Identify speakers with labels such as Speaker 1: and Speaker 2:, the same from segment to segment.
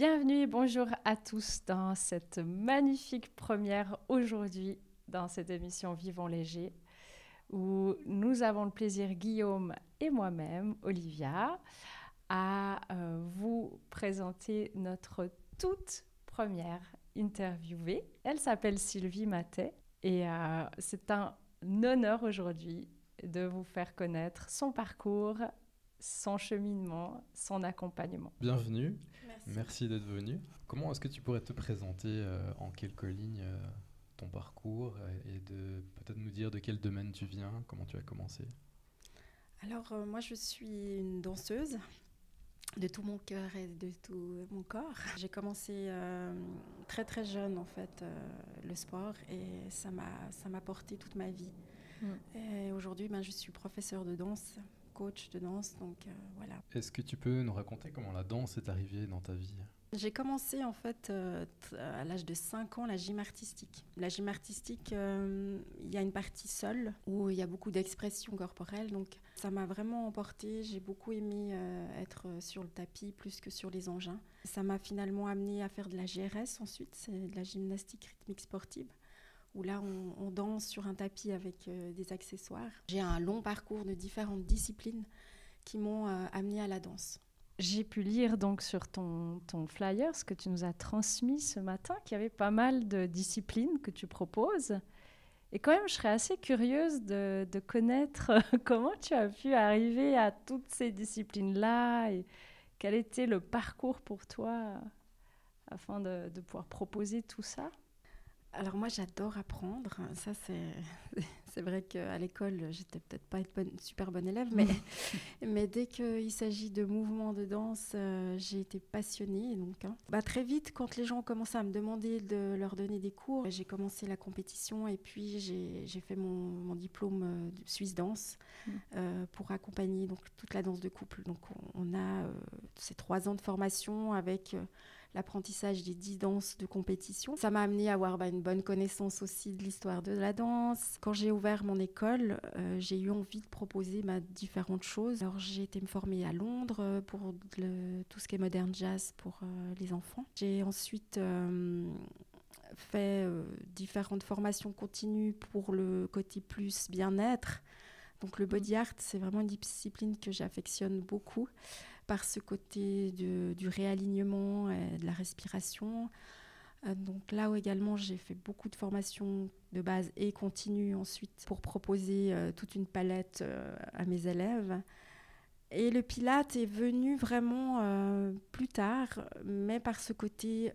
Speaker 1: Bienvenue et bonjour à tous dans cette magnifique première aujourd'hui dans cette émission Vivons léger où nous avons le plaisir, Guillaume et moi-même, Olivia, à euh, vous présenter notre toute première interviewée. Elle s'appelle Sylvie Matet et euh, c'est un honneur aujourd'hui de vous faire connaître son parcours, son cheminement, son accompagnement.
Speaker 2: Bienvenue, merci, d'être venu. Comment est-ce que tu pourrais te présenter euh, en quelques lignes euh, ton parcours et de peut-être nous dire de quel domaine tu viens, comment tu as commencé?
Speaker 3: Alors moi je suis une danseuse de tout mon cœur et de tout mon corps. J'ai commencé euh, très très jeune en fait euh, le sport et ça m'a ça m'a porté toute ma vie. Mm. Et aujourd'hui, ben, je suis professeur de danse, coach de danse, donc euh, voilà.
Speaker 2: Est-ce que tu peux nous raconter comment la danse est arrivée dans ta vie?
Speaker 3: J'ai commencé en fait euh, à l'âge de 5 ans la gym artistique. La gym artistique, euh, il y a une partie seule où il y a beaucoup d'expression corporelle, donc ça m'a vraiment emporté. J'ai beaucoup aimé euh, être sur le tapis plus que sur les engins. Ça m'a finalement amené à faire de la GRS ensuite, c'est de la gymnastique rythmique sportive où là on, on danse sur un tapis avec des accessoires. J'ai un long parcours de différentes disciplines qui m'ont amené à la danse.
Speaker 1: J'ai pu lire donc sur ton, ton flyer, ce que tu nous as transmis ce matin, qu'il y avait pas mal de disciplines que tu proposes. Et quand même, je serais assez curieuse de, de connaître comment tu as pu arriver à toutes ces disciplines-là et quel était le parcours pour toi afin de, de pouvoir proposer tout ça.
Speaker 3: Alors moi j'adore apprendre, ça c'est vrai qu'à l'école j'étais peut-être pas une super bonne élève, mais, mais dès qu'il s'agit de mouvements de danse, euh, j'ai été passionnée. Donc, hein. bah, très vite quand les gens ont commencé à me demander de leur donner des cours, j'ai commencé la compétition et puis j'ai fait mon, mon, diplôme euh, de Suisse Danse mmh. euh, pour accompagner donc, toute la danse de couple. Donc on, a ces trois ans de formation avec l'apprentissage des dix danses de compétition. Ça m'a amené à avoir bah, une bonne connaissance aussi de l'histoire de la danse. Quand j'ai ouvert mon école, euh, j'ai eu envie de proposer bah, différentes choses. Alors j'ai été me former à Londres euh, pour tout ce qui est modern jazz pour euh, les enfants. J'ai ensuite fait différentes formations continues pour le côté plus bien-être. Donc le body art, c'est vraiment une discipline que j'affectionne beaucoup par ce côté du réalignement et de la respiration. Euh, donc là où également j'ai fait beaucoup de formations de base et continue ensuite pour proposer euh, toute une palette euh, à mes élèves. Et le pilate est venu vraiment plus tard, mais par ce côté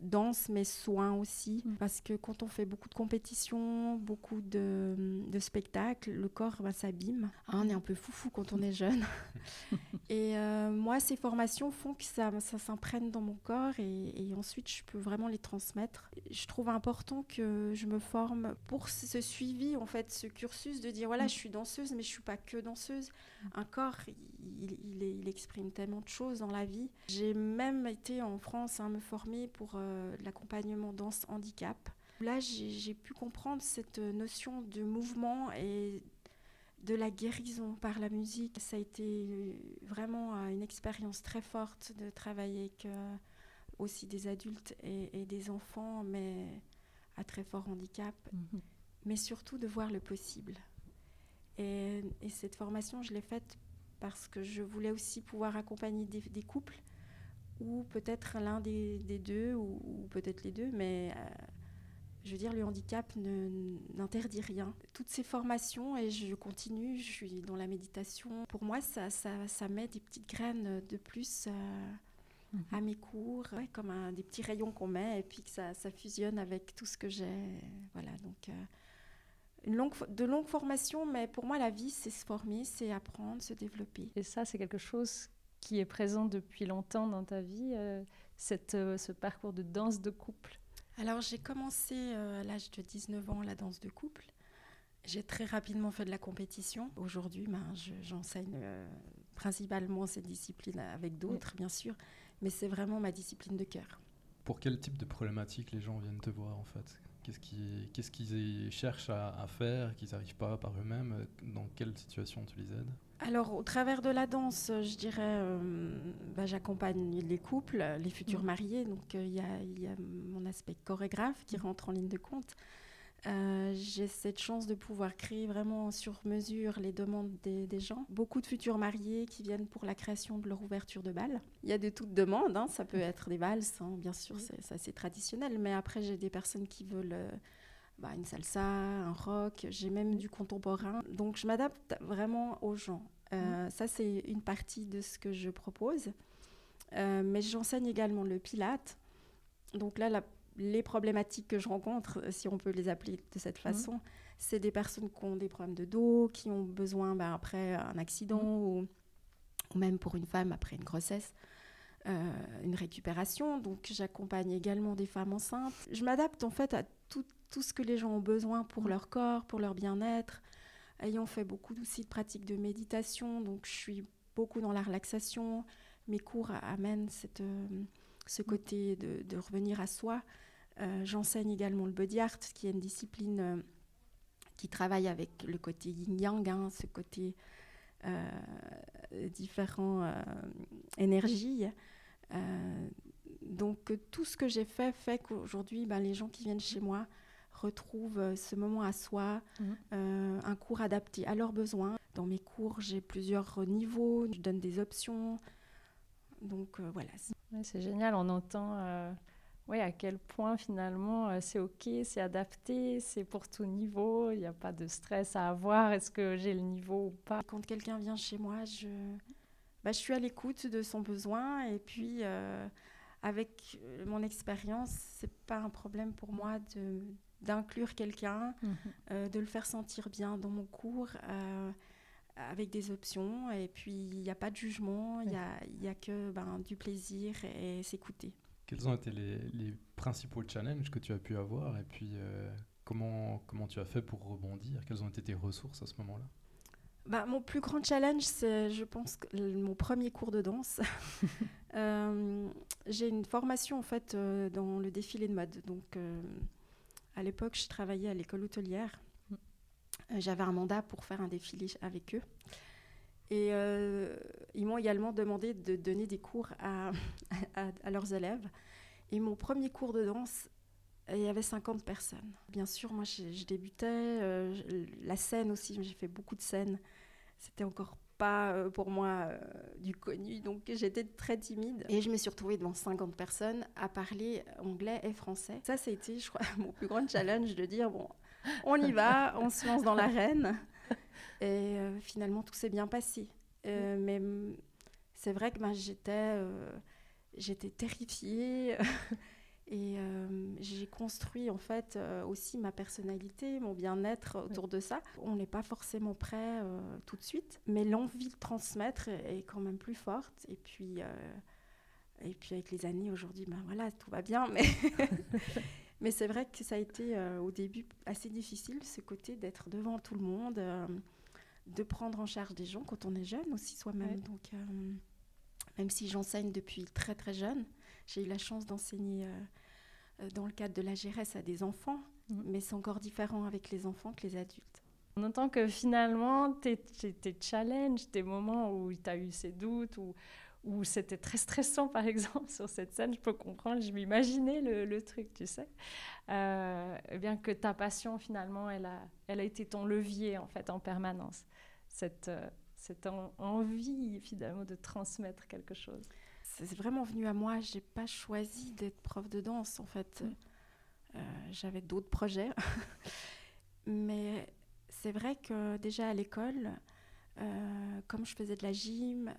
Speaker 3: danse, mais soin aussi. Mm. Parce que quand on fait beaucoup de compétitions, beaucoup de, de spectacles, le corps bah, s'abîme. Hein, on est un peu foufou quand on est jeune. et euh, moi, ces formations font que ça, ça s'imprègne dans mon corps et, et, ensuite je peux vraiment les transmettre. Je trouve important que je me forme pour ce suivi, en fait, ce cursus de dire voilà, mm. je suis danseuse, mais je suis pas que danseuse. Mm. Un corps, il, il, il exprime tellement de choses dans la vie. J'ai même été en France à hein, me former pour euh, l'accompagnement danse handicap. Là, j'ai pu comprendre cette notion de mouvement et de la guérison par la musique. Ça a été vraiment euh, une expérience très forte de travailler avec euh, aussi des adultes et, des enfants, mais à très fort handicap, mhm. mais surtout de voir le possible. Et, cette formation, je l'ai faite parce que je voulais aussi pouvoir accompagner des couples ou peut-être l'un des, deux, ou, peut-être les deux, mais euh, je veux dire, le handicap n'interdit rien. Toutes ces formations, et je continue, je suis dans la méditation, pour moi, ça, ça, ça met des petites graines de plus euh, à mhm. mes cours, comme un, des petits rayons qu'on met, et puis que ça, ça, fusionne avec tout ce que j'ai. Voilà, donc... Euh, une longue, de longues formations, mais pour moi, la vie, c'est se former, c'est apprendre, se développer.
Speaker 1: Et ça, c'est quelque chose qui est présent depuis longtemps dans ta vie, euh, cette, euh, ce parcours de danse de couple
Speaker 3: Alors j'ai commencé euh, à l'âge de 19 ans la danse de couple. J'ai très rapidement fait de la compétition. Aujourd'hui, ben, j'enseigne principalement cette discipline avec d'autres, bien sûr, mais c'est vraiment ma discipline de cœur.
Speaker 2: Pour quel type de problématique les gens viennent te voir en fait? Qu'est-ce qu'ils cherchent à, faire, qu'ils n'arrivent pas par eux-mêmes? Dans quelle situation tu les aides?
Speaker 3: Alors, au travers de la danse, je dirais, euh, bah, j'accompagne les couples, les futurs mmh. mariés. Donc, euh, il y, a mon aspect chorégraphe qui mmh. rentre en ligne de compte. Euh, j'ai cette chance de pouvoir créer vraiment sur mesure les demandes des, gens. Beaucoup de futurs mariés qui viennent pour la création de leur ouverture de bal. Il y a de toutes demandes, hein. ça peut être des valses, hein. bien sûr, c'est assez traditionnel, mais après j'ai des personnes qui veulent euh, bah, une salsa, un rock, j'ai même du contemporain. Donc je m'adapte vraiment aux gens. Euh, ça c'est une partie de ce que je propose. mais j'enseigne également le pilate. Donc là, la les problématiques que je rencontre, euh, si on peut les appeler de cette mhm. façon, c'est des personnes qui ont des problèmes de dos, qui ont besoin ben, après un accident mhm. ou, même pour une femme après une grossesse, euh, une récupération. Donc j'accompagne également des femmes enceintes. Je m'adapte en fait à tout, tout, ce que les gens ont besoin pour leur corps, pour leur bien-être. Ayant fait beaucoup aussi de pratiques de méditation, donc je suis beaucoup dans la relaxation. Mes cours amènent cette... Euh, ce côté de, revenir à soi. Euh, j'enseigne également le body art, qui est une discipline euh, qui travaille avec le côté yin-yang, hein, ce côté différents énergies. Donc tout ce que j'ai fait fait qu'aujourd'hui, ben, les gens qui viennent chez moi retrouvent ce moment à soi, mmh. un cours adapté à leurs besoins. Dans mes cours, j'ai plusieurs niveaux, je donne des options. Donc voilà
Speaker 1: c'est génial, on entend euh, à quel point finalement euh, c'est ok, c'est adapté, c'est pour tout niveau, il n'y a pas de stress à avoir, est-ce que j'ai le niveau ou pas?
Speaker 3: Quand quelqu'un vient chez moi, je, bah, je suis à l'écoute de son besoin et puis euh, avec mon expérience, c'est pas un problème pour moi de d'inclure quelqu'un, mhm. de le faire sentir bien dans mon cours avec des options. Et puis, il n'y a pas de jugement, il n'y a, y a, que ben, du plaisir et, s'écouter.
Speaker 2: Quels ont été les, les, principaux challenges que tu as pu avoir? Et puis, euh, comment, comment tu as fait pour rebondir? Quelles ont été tes ressources à ce moment-là?
Speaker 3: Bah, mon plus grand challenge, c'est, je pense, mon premier cours de danse. euh, j'ai une formation, en fait, euh, dans le défilé de mode. Donc, euh, à l'époque, je travaillais à l'école hôtelière. Euh, j'avais un mandat pour faire un défilé avec eux. Et ils m'ont également demandé de donner des cours à, à, leurs élèves. Et mon premier cours de danse, il y avait 50 personnes. Bien sûr, moi, je, débutais. Euh, la scène aussi, j'ai fait beaucoup de scènes. C'était encore pas pour moi du connu, donc j'étais très timide. Et je me suis retrouvée devant 50 personnes à parler anglais et français. Ça, ça a été, je crois, mon plus grand challenge de dire, bon, on y va, on se lance dans l'arène. Et euh, finalement, tout s'est bien passé. Euh, mais c'est vrai que bah, j'étais, euh, j'étais terrifiée. et j'ai construit en fait aussi ma personnalité, mon bien-être autour de ça. On n'est pas forcément prêt tout de suite, mais l'envie de transmettre est quand même plus forte. Et puis, et puis avec les années aujourd'hui, ben voilà, tout va bien. Mais Mais c'est vrai que ça a été euh, au début assez difficile, ce côté d'être devant tout le monde, euh, de prendre en charge des gens quand on est jeune aussi soi-même. Donc, euh, même si j'enseigne depuis très très jeune, j'ai eu la chance d'enseigner dans le cadre de la GRS à des enfants, mmh. mais c'est encore différent avec les enfants que les adultes.
Speaker 1: On entend que finalement, tes, tes challenges, tes moments où tu as eu ces doutes, ou où c'était très stressant, par exemple, sur cette scène, je peux comprendre, je m'imaginais le, truc, tu sais. Euh, eh bien que ta passion, finalement, elle a, elle a été ton levier, en fait, en permanence. Cette, euh, cette envie, finalement, de transmettre quelque chose.
Speaker 3: C'est vraiment venu à moi. J'ai pas choisi d'être prof de danse, en fait. Mm. Euh, j'avais d'autres projets. Mais c'est vrai que déjà à l'école, comme je faisais de la gym,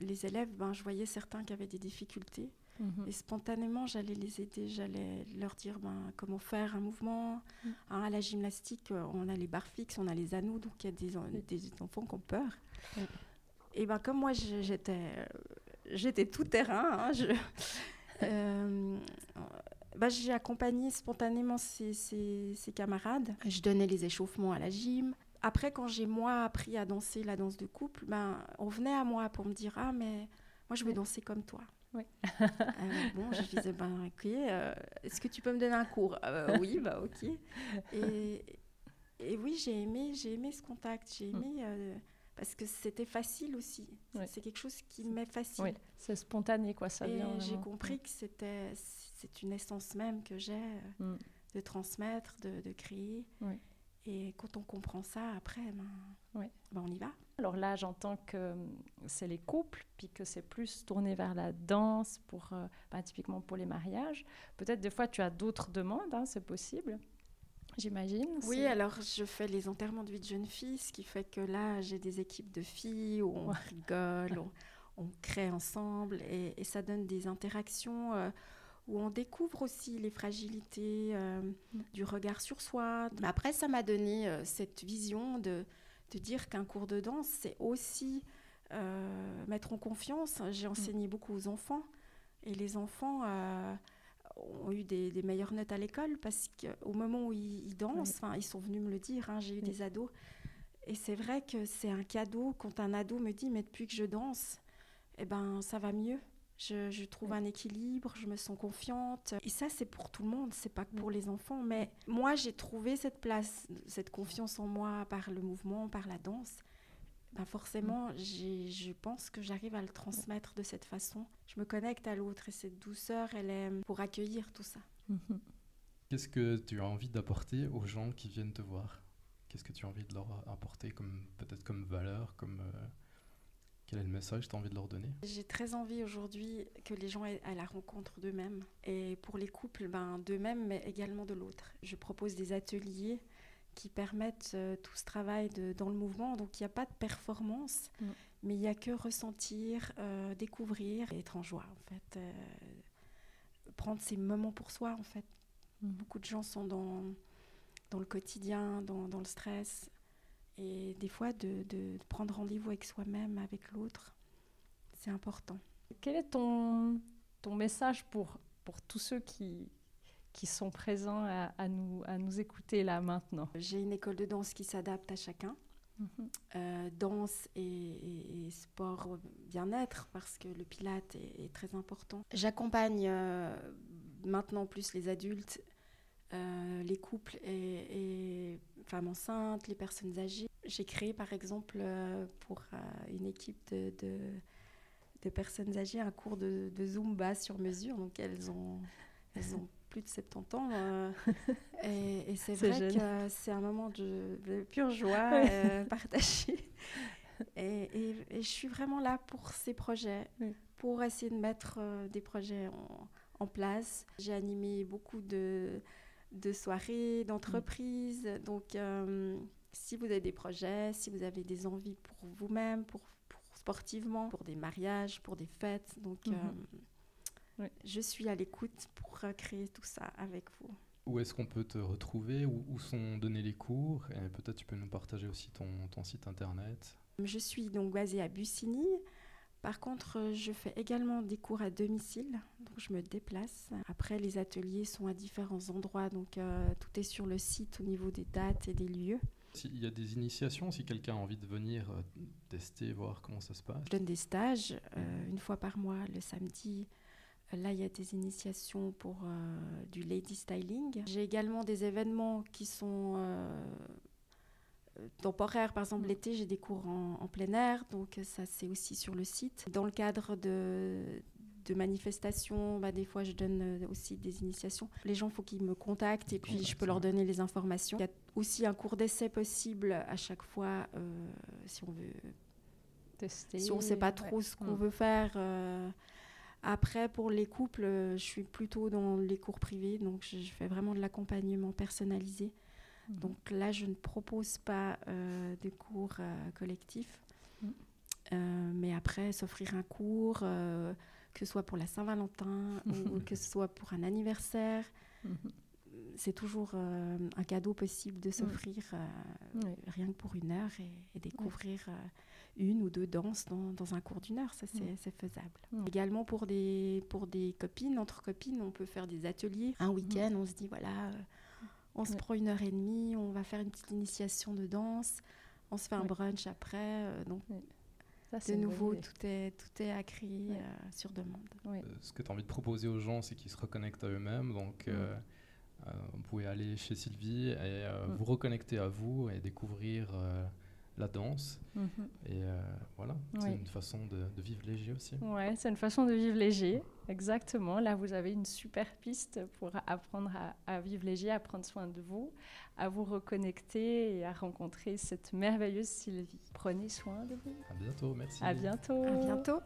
Speaker 3: les élèves, ben, je voyais certains qui avaient des difficultés. Mhm. Et spontanément, j'allais les aider, j'allais leur dire ben, comment faire un mouvement. Mhm. Hein, à la gymnastique, euh, on a les barres fixes, on a les anneaux, donc il y a des, des, enfants qui ont peur. Et ben, comme moi, j'étais, euh, j'étais tout terrain, hein, euh, ben, j'ai accompagné spontanément ces, ces, camarades. Je donnais les échauffements à la gym après, quand j'ai moi appris à danser la danse de couple, ben, on venait à moi pour me dire Ah, mais moi, je veux danser comme toi.
Speaker 1: Oui.
Speaker 3: bon, je disais, ben, ok, est-ce que tu peux me donner un cours? Oui, bah ok. Et, et oui, j'ai aimé, j'ai aimé ce contact, j'ai mm. aimé parce que c'était facile aussi. C'est quelque chose qui m'est facile. Oui,
Speaker 1: c'est spontané, quoi, ça
Speaker 3: Et j'ai compris que c'était c'est une essence même que j'ai euh, mm. de transmettre, de, de créer. Et quand on comprend ça, après, ben, ben, on y va.
Speaker 1: Alors là, j'entends que hum, c'est les couples, puis que c'est plus tourné vers la danse, pour, euh, ben, typiquement pour les mariages. Peut-être des fois, tu as d'autres demandes, hein, c'est possible j'imagine.
Speaker 3: Oui, alors je fais les enterrements de vie de jeunes filles, ce qui fait que là, j'ai des équipes de filles où on rigole, on, crée ensemble et, ça donne des interactions euh, où on découvre aussi les fragilités euh, mm. du regard sur soi. Mais après, ça m'a donné euh, cette vision de, de dire qu'un cours de danse, c'est aussi mettre en confiance. J'ai mm. enseigné beaucoup aux enfants et les enfants ont eu des, meilleures notes à l'école parce qu'au moment où ils, dansent, ils sont venus me le dire, hein, j'ai eu des ados. Et c'est vrai que c'est un cadeau quand un ado me dit, mais depuis que je danse, eh ben, ça va mieux. Je, trouve un équilibre, je me sens confiante. Et ça, c'est pour tout le monde, c'est pas que pour les enfants. Mais moi, j'ai trouvé cette place, cette confiance en moi par le mouvement, par la danse. Ben forcément, je pense que j'arrive à le transmettre de cette façon. Je me connecte à l'autre et cette douceur, elle est pour accueillir tout ça.
Speaker 2: Mhm. Qu'est-ce que tu as envie d'apporter aux gens qui viennent te voir? Qu'est-ce que tu as envie de leur apporter comme peut-être comme valeur, comme euh, quel est le message que tu as envie de leur donner?
Speaker 3: J'ai très envie aujourd'hui que les gens aient à la rencontre d'eux-mêmes et pour les couples, ben d'eux-mêmes mais également de l'autre. Je propose des ateliers qui permettent euh, tout ce travail de, dans le mouvement. Donc il n'y a pas de performance, mm. mais il n'y a que ressentir, euh, découvrir et être en joie en fait. Euh, prendre ces moments pour soi en fait. Mm. Beaucoup de gens sont dans, dans le quotidien, dans, dans le stress. Et des fois, de, de prendre rendez-vous avec soi-même, avec l'autre, c'est important.
Speaker 1: Quel est ton, ton message pour, pour tous ceux qui, qui sont présents à, nous, à nous écouter là maintenant
Speaker 3: J'ai une école de danse qui s'adapte à chacun. Mhm. Euh, danse et, sport bien-être parce que le pilate est, très important. J'accompagne euh, maintenant plus les adultes, euh, les couples et, femmes enceintes, les personnes âgées. J'ai créé par exemple pour une équipe de, de, personnes âgées un cours de, de Zumba sur mesure. Donc elles ont, elles ont plus de 70 ans. Euh, et, c'est vrai que c'est un moment de, pure joie euh, partagée. Et, je suis vraiment là pour ces projets, pour essayer de mettre euh, des projets en, place. J'ai animé beaucoup de, de soirées, d'entreprises. Donc, si vous avez des projets, si vous avez des envies pour vous-même, pour, sportivement, pour des mariages, pour des fêtes, donc... Je suis à l'écoute pour créer tout ça avec vous.
Speaker 2: Où est-ce qu'on peut te retrouver? Où, sont donnés les cours? Et peut-être tu peux nous partager aussi ton, ton site internet.
Speaker 3: Je suis donc basée à Bussigny. Par contre, je fais également des cours à domicile, donc je me déplace. Après, les ateliers sont à différents endroits, donc euh, tout est sur le site au niveau des dates et des lieux.
Speaker 2: S'il y a des initiations, si quelqu'un a envie de venir euh, tester, voir comment ça se passe?
Speaker 3: Je donne des stages euh, une fois par mois, le samedi, Là, il y a des initiations pour euh, du lady styling. J'ai également des événements qui sont euh, temporaires. Par exemple, l'été, j'ai des cours en, plein air, donc ça, c'est aussi sur le site. Dans le cadre de, de manifestations, bah, des fois, je donne euh, aussi des initiations. Les gens, il faut qu'ils me contactent et puis je peux leur donner les informations. Il y a aussi un cours d'essai possible à chaque fois si on veut tester. Si on ne sait pas trop ce qu'on mm. veut faire après, pour les couples, euh, je suis plutôt dans les cours privés, donc je, fais vraiment de l'accompagnement personnalisé. Mhm. Donc là, je ne propose pas euh, de cours euh, collectifs. Mhm. mais après, s'offrir un cours, que ce soit pour la Saint-Valentin ou que ce soit pour un anniversaire, mhm. C'est toujours un cadeau possible de s'offrir rien que pour une heure et, découvrir une ou deux danses dans, un cours d'une heure, ça c'est faisable. Également pour des, pour des copines, entre copines, on peut faire des ateliers. Un week-end, on se dit voilà, euh, on se prend une heure et demie, on va faire une petite initiation de danse, on se fait un brunch après. Euh, donc de nouveau, tout est, tout est accréé euh, sur demande.
Speaker 2: Euh, ce que tu as envie de proposer aux gens, c'est qu'ils se reconnectent à eux-mêmes. Donc, euh, vous pouvez aller chez Sylvie et mm. vous reconnecter à vous et découvrir la danse. Mhm. Et euh, voilà, c'est une façon de, vivre léger aussi.
Speaker 1: Ouais, c'est une façon de vivre léger, exactement. Là, vous avez une super piste pour apprendre à, vivre léger, à prendre soin de vous, à vous reconnecter et à rencontrer cette merveilleuse Sylvie. Prenez soin de vous.
Speaker 2: À bientôt, merci.
Speaker 1: À bientôt.
Speaker 3: À bientôt.